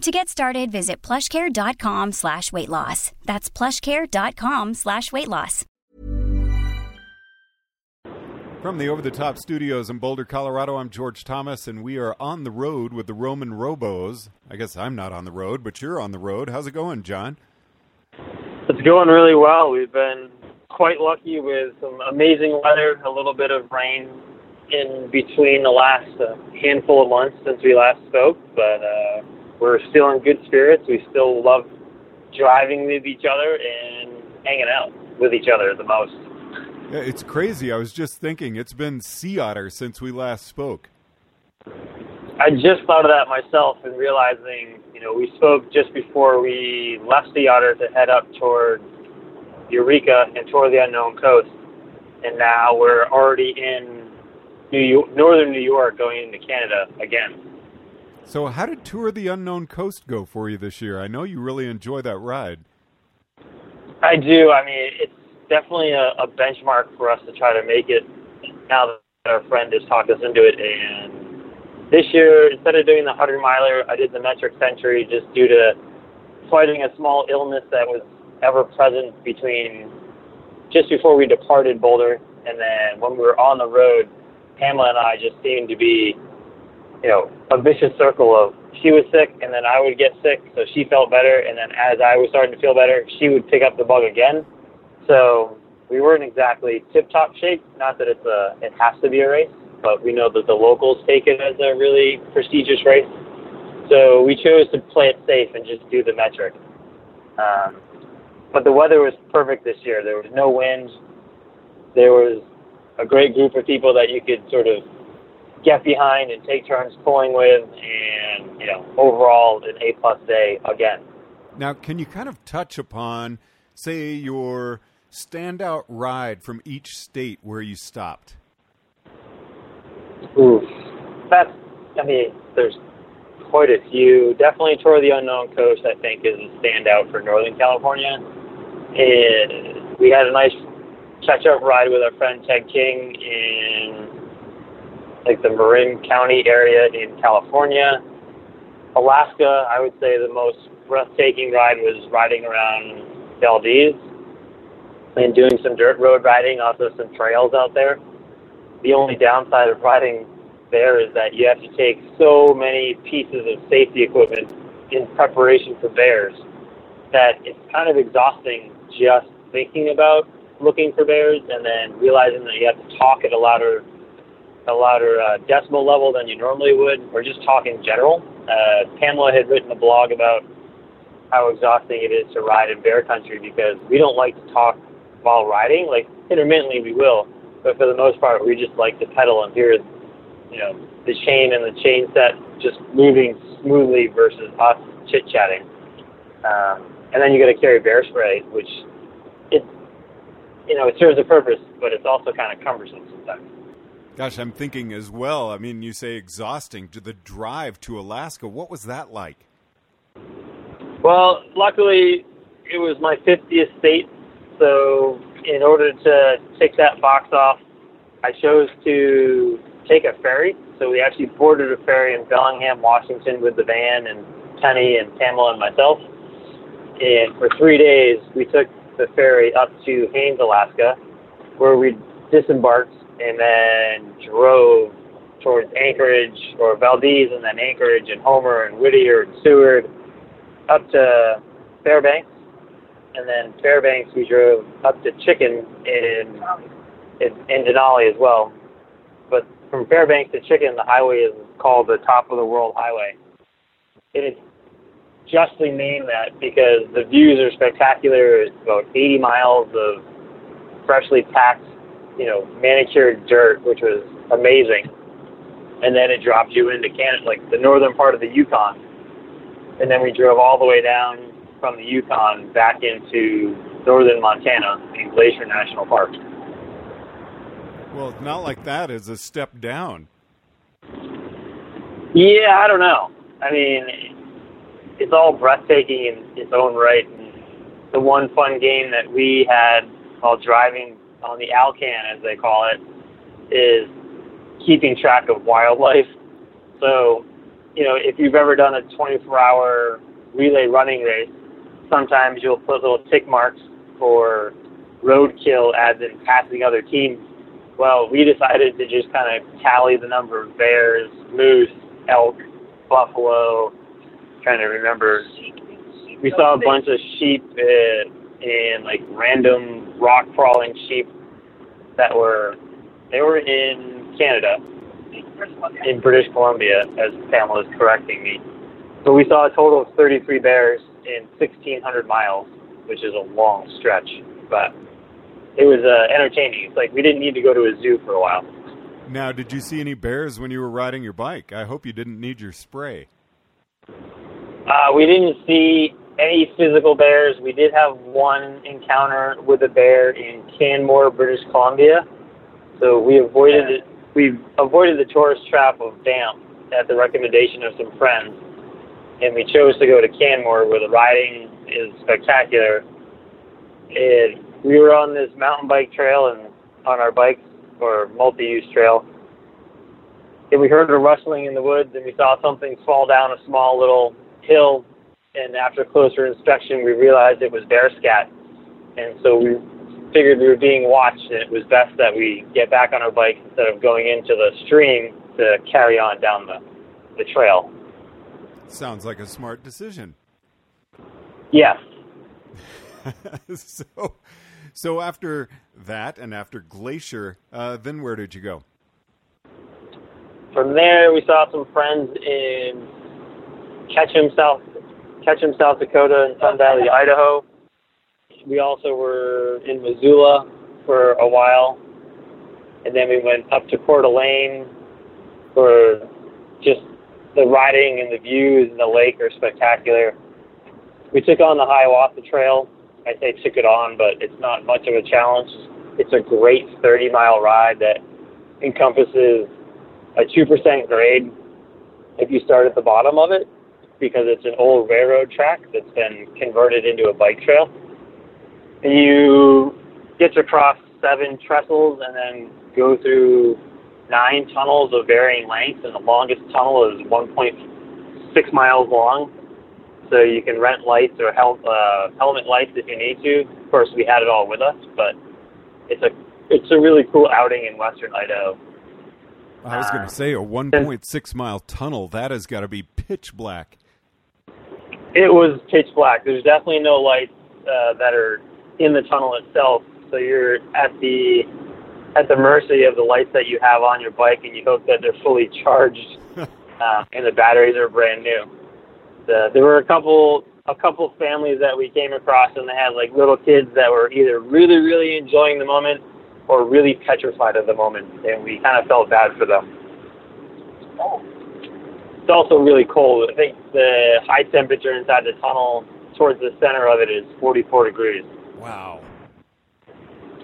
To get started, visit plushcare.com slash weight loss. That's plushcare.com slash weight loss. From the Over the Top Studios in Boulder, Colorado, I'm George Thomas, and we are on the road with the Roman Robos. I guess I'm not on the road, but you're on the road. How's it going, John? It's going really well. We've been quite lucky with some amazing weather, a little bit of rain in between the last uh, handful of months since we last spoke, but uh, we're still in good spirits. We still love driving with each other and hanging out with each other the most. Yeah, it's crazy. I was just thinking it's been sea otter since we last spoke. I just thought of that myself and realizing, you know, we spoke just before we left Sea Otter to head up toward Eureka and toward the unknown coast, and now we're already in New York, northern New York, going into Canada again. So, how did Tour the Unknown Coast go for you this year? I know you really enjoy that ride. I do. I mean, it's definitely a, a benchmark for us to try to make it. Now that our friend has talked us into it, and this year instead of doing the hundred miler, I did the metric century just due to fighting a small illness that was ever present between just before we departed Boulder and then when we were on the road. Pamela and I just seemed to be, you know, a vicious circle of she was sick and then I would get sick, so she felt better, and then as I was starting to feel better, she would pick up the bug again. So we weren't exactly tip-top shape. Not that it's a it has to be a race, but we know that the locals take it as a really prestigious race. So we chose to play it safe and just do the metric. Um, but the weather was perfect this year. There was no wind. There was a great group of people that you could sort of get behind and take turns pulling with, and you know, overall an A plus day again. Now, can you kind of touch upon, say, your standout ride from each state where you stopped? Oof, that's. I mean, there's quite a few. Definitely, Tour the Unknown Coast, I think, is a standout for Northern California. And we had a nice catch-up ride with our friend Ted King in like the Marin County area in California. Alaska, I would say the most breathtaking ride was riding around Valdez and doing some dirt road riding, also some trails out there. The only downside of riding there is that you have to take so many pieces of safety equipment in preparation for bears that it's kind of exhausting just thinking about looking for bears and then realizing that you have to talk at a louder a louder uh, decibel level than you normally would, or just talk in general. Uh, Pamela had written a blog about how exhausting it is to ride in bear country because we don't like to talk while riding. Like intermittently we will, but for the most part we just like to pedal and hear, you know, the chain and the chain set just moving smoothly versus us chit chatting. Um, and then you got to carry bear spray, which it, you know, it serves a purpose, but it's also kind of cumbersome. Gosh, I'm thinking as well. I mean, you say exhausting. To the drive to Alaska, what was that like? Well, luckily, it was my 50th state, so in order to tick that box off, I chose to take a ferry. So we actually boarded a ferry in Bellingham, Washington, with the van and Penny and Pamela and myself. And for three days, we took the ferry up to Haines, Alaska, where we disembarked and then drove towards Anchorage or Valdez and then Anchorage and Homer and Whittier and Seward up to Fairbanks and then Fairbanks we drove up to Chicken in in, in Denali as well. But from Fairbanks to Chicken, the highway is called the Top of the World Highway. It is justly named that because the views are spectacular. It's about 80 miles of freshly packed, you know, manicured dirt, which was amazing. And then it dropped you into Canada, like the northern part of the Yukon. And then we drove all the way down from the Yukon back into northern Montana in Glacier National Park. Well, not like that is a step down. Yeah, I don't know. I mean, it's all breathtaking in its own right. And the one fun game that we had while driving on the Alcan, as they call it, is keeping track of wildlife. So, you know, if you've ever done a 24-hour relay running race, sometimes you'll put little tick marks for roadkill as in passing other teams. Well, we decided to just kind of tally the number of bears, moose, elk, buffalo. Trying to remember. We saw a bunch of sheep uh, and like random rock crawling sheep that were they were in Canada, in British Columbia, as Pamela is correcting me. So we saw a total of 33 bears in 1,600 miles, which is a long stretch, but it was uh, entertaining. It's like we didn't need to go to a zoo for a while. Now, did you see any bears when you were riding your bike? I hope you didn't need your spray. Uh, we didn't see any physical bears. We did have one encounter with a bear in Canmore, British Columbia. So we avoided it. We avoided the tourist trap of Banff at the recommendation of some friends, and we chose to go to Canmore, where the riding is spectacular. And we were on this mountain bike trail and on our bikes or multi-use trail, and we heard a rustling in the woods, and we saw something fall down a small little hill. And after closer inspection, we realized it was bear scat, and so we figured we were being watched, and it was best that we get back on our bike instead of going into the stream to carry on down the the trail. Sounds like a smart decision. Yes. so, so after that and after Glacier, uh, then where did you go? From there, we saw some friends in Ketchum, South Ketchum, South Dakota, and Sun Valley, Idaho. We also were in Missoula for a while, and then we went up to Coeur d'Alene for just the riding and the views and the lake are spectacular. We took on the Hiawatha Trail. I say took it on, but it's not much of a challenge. It's a great 30 mile ride that encompasses a 2% grade if you start at the bottom of it because it's an old railroad track that's been converted into a bike trail. And you get to cross seven trestles and then go through nine tunnels of varying lengths, and the longest tunnel is 1.6 miles long. So you can rent lights or hel- uh, helmet lights if you need to. Of course, we had it all with us, but it's a it's a really cool outing in western Idaho. I was going to say a 1.6 mile tunnel. That has got to be pitch black. It was pitch black. There's definitely no lights uh, that are in the tunnel itself, so you're at the at the mercy of the lights that you have on your bike, and you hope that they're fully charged uh, and the batteries are brand new. The, there were a couple a couple families that we came across, and they had like little kids that were either really really enjoying the moment or really petrified of the moment, and we kind of felt bad for them. It's also really cold. I think the high temperature inside the tunnel towards the center of it is 44 degrees. Wow.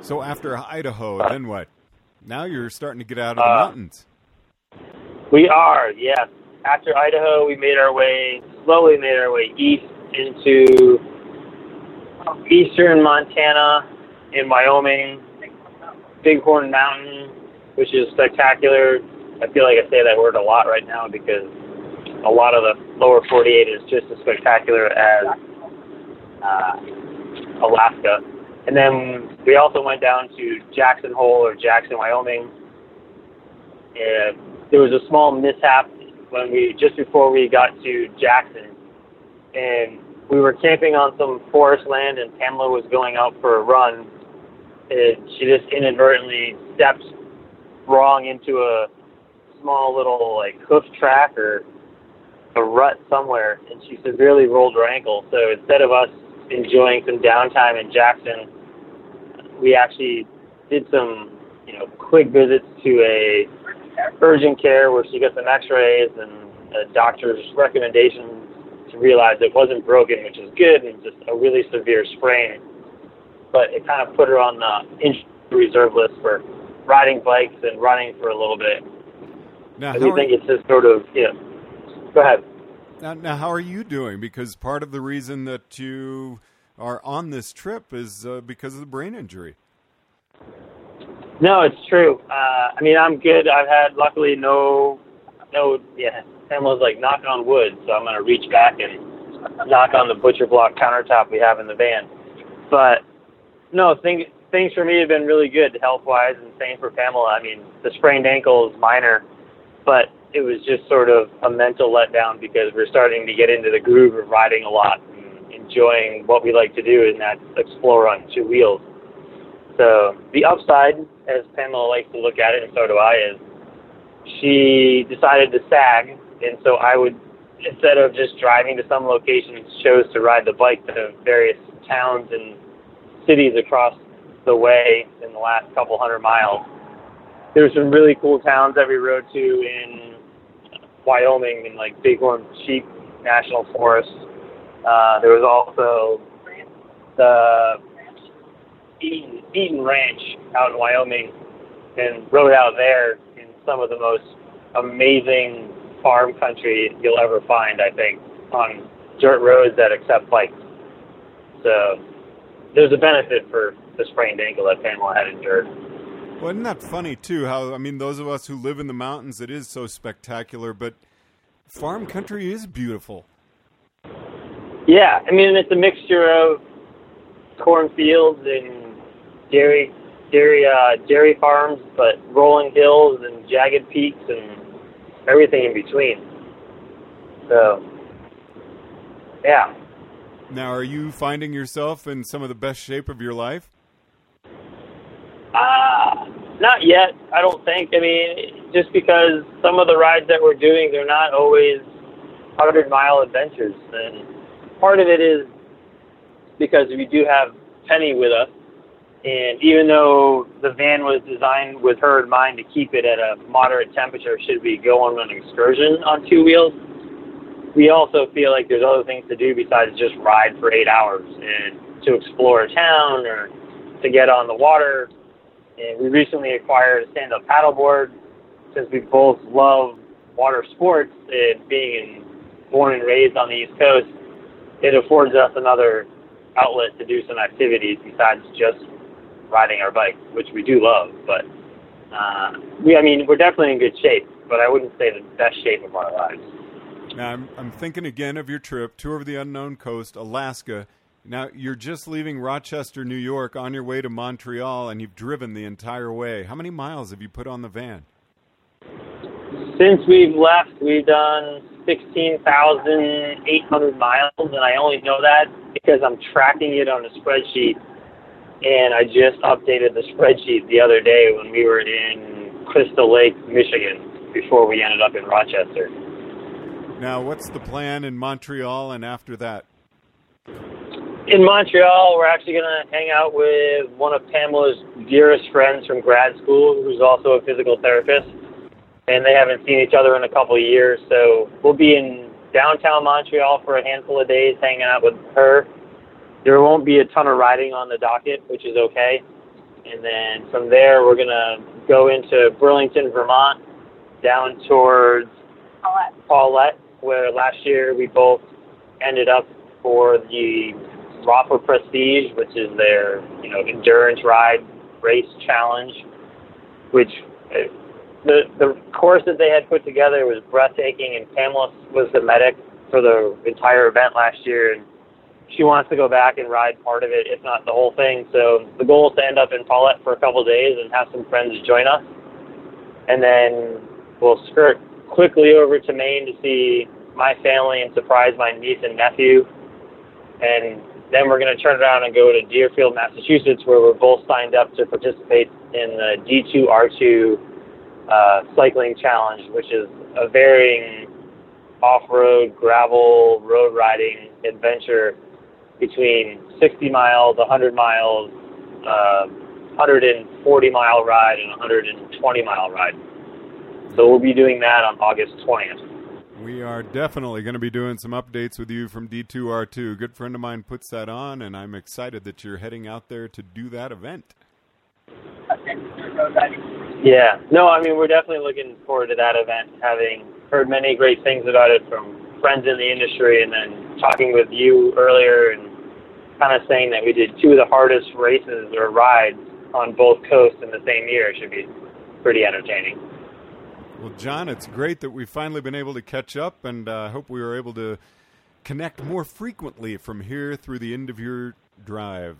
So after Idaho, then what? Now you're starting to get out of the Uh, mountains. We are, yes. After Idaho, we made our way, slowly made our way east into eastern Montana and Wyoming, Bighorn Mountain, which is spectacular. I feel like I say that word a lot right now because a lot of the lower 48 is just as spectacular as uh, Alaska. And then we also went down to Jackson Hole or Jackson, Wyoming. And there was a small mishap when we just before we got to Jackson, and we were camping on some forest land, and Pamela was going out for a run. And she just inadvertently stepped wrong into a small little like hoof track or a rut somewhere, and she severely rolled her ankle. So instead of us enjoying some downtime in Jackson, we actually did some, you know, quick visits to a urgent care where she got some X-rays and a doctor's recommendations to realize it wasn't broken, which is good, and just a really severe sprain. But it kind of put her on the injury reserve list for riding bikes and running for a little bit. Now, I do think it's just sort of, you know, go ahead. now, now, how are you doing? Because part of the reason that you are on this trip is uh, because of the brain injury. No, it's true. Uh, I mean, I'm good. I've had luckily no, no, yeah. Pamela's like knocking on wood, so I'm gonna reach back and knock on the butcher block countertop we have in the van. But no, things things for me have been really good health wise, and same for Pamela. I mean, the sprained ankle is minor, it was just sort of a mental letdown because we're starting to get into the groove of riding a lot and enjoying what we like to do, and that's explore on two wheels. So the upside, as Pamela likes to look at it, and so do I, is she decided to sag, and so I would, instead of just driving to some locations, chose to ride the bike to various towns and cities across the way in the last couple hundred miles. There's some really cool towns that we rode to in Wyoming, in like Bighorn Sheep National Forest. Uh, there was also the Eden, Eden Ranch out in Wyoming and rode out there in some of the most amazing farm country you'll ever find, I think, on dirt roads that accept bikes. So there's a benefit for the sprained ankle that Pamela had endured. Well, isn't that funny too? How I mean, those of us who live in the mountains, it is so spectacular, but farm country is beautiful. Yeah, I mean it's a mixture of cornfields and dairy, dairy, uh, dairy farms, but rolling hills and jagged peaks and everything in between. So, yeah. Now, are you finding yourself in some of the best shape of your life? Uh, not yet, I don't think. I mean, just because some of the rides that we're doing, they're not always 100 mile adventures. And part of it is because we do have Penny with us. And even though the van was designed with her in mind to keep it at a moderate temperature should we go on an excursion on two wheels, we also feel like there's other things to do besides just ride for eight hours and to explore a town or to get on the water. And we recently acquired a stand-up paddleboard since we both love water sports and being born and raised on the East Coast, it affords us another outlet to do some activities besides just riding our bike, which we do love. But uh, we, I mean, we're definitely in good shape, but I wouldn't say the best shape of our lives. Now, I'm, I'm thinking again of your trip, tour of the unknown coast, Alaska. Now, you're just leaving Rochester, New York, on your way to Montreal, and you've driven the entire way. How many miles have you put on the van? Since we've left, we've done 16,800 miles, and I only know that because I'm tracking it on a spreadsheet. And I just updated the spreadsheet the other day when we were in Crystal Lake, Michigan, before we ended up in Rochester. Now, what's the plan in Montreal and after that? In Montreal, we're actually going to hang out with one of Pamela's dearest friends from grad school, who's also a physical therapist. And they haven't seen each other in a couple of years, so we'll be in downtown Montreal for a handful of days hanging out with her. There won't be a ton of riding on the docket, which is okay. And then from there, we're going to go into Burlington, Vermont, down towards Pawlet. Pawlet, where last year we both ended up for the Rapha Prestige, which is their you know endurance ride race challenge, which uh, the the course that they had put together was breathtaking, and Pamela was the medic for the entire event last year, and she wants to go back and ride part of it, if not the whole thing. So the goal is to end up in Pawlet for a couple of days and have some friends join us, and then we'll skirt quickly over to Maine to see my family and surprise my niece and nephew. and then we're going to turn around and go to Deerfield, Massachusetts, where we're both signed up to participate in the D2R2 uh, cycling challenge, which is a varying off-road gravel road riding adventure between 60 miles, 100 miles, uh, 140 mile ride, and 120 mile ride. So we'll be doing that on August 20th. We are definitely going to be doing some updates with you from D2R2. A good friend of mine puts that on, and I'm excited that you're heading out there to do that event. Yeah, no, I mean, we're definitely looking forward to that event, having heard many great things about it from friends in the industry, and then talking with you earlier and kind of saying that we did two of the hardest races or rides on both coasts in the same year should be pretty entertaining. Well, John, it's great that we've finally been able to catch up, and I uh, hope we were able to connect more frequently from here through the end of your drive.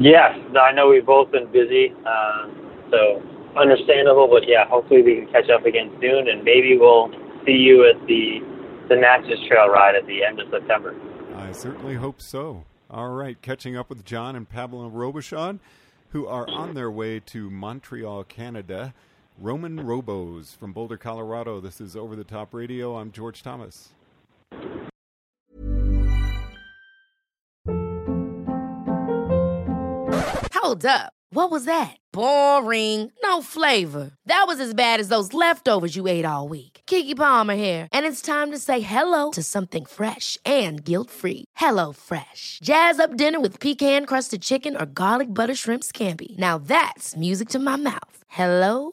Yes, I know we've both been busy, uh, so understandable. But yeah, hopefully we can catch up again soon, and maybe we'll see you at the the Natchez Trail ride at the end of September. I certainly hope so. All right, catching up with John and Pamela Robichaud, who are on their way to Montreal, Canada. Roman Robos from Boulder, Colorado. This is Over the Top Radio. I'm George Thomas. Hold up. What was that? Boring. No flavor. That was as bad as those leftovers you ate all week. Keke Palmer here, and it's time to say hello to something fresh and guilt-free. Hello Fresh. Jazz up dinner with pecan-crusted chicken or garlic butter shrimp scampi. Now that's music to my mouth. Hello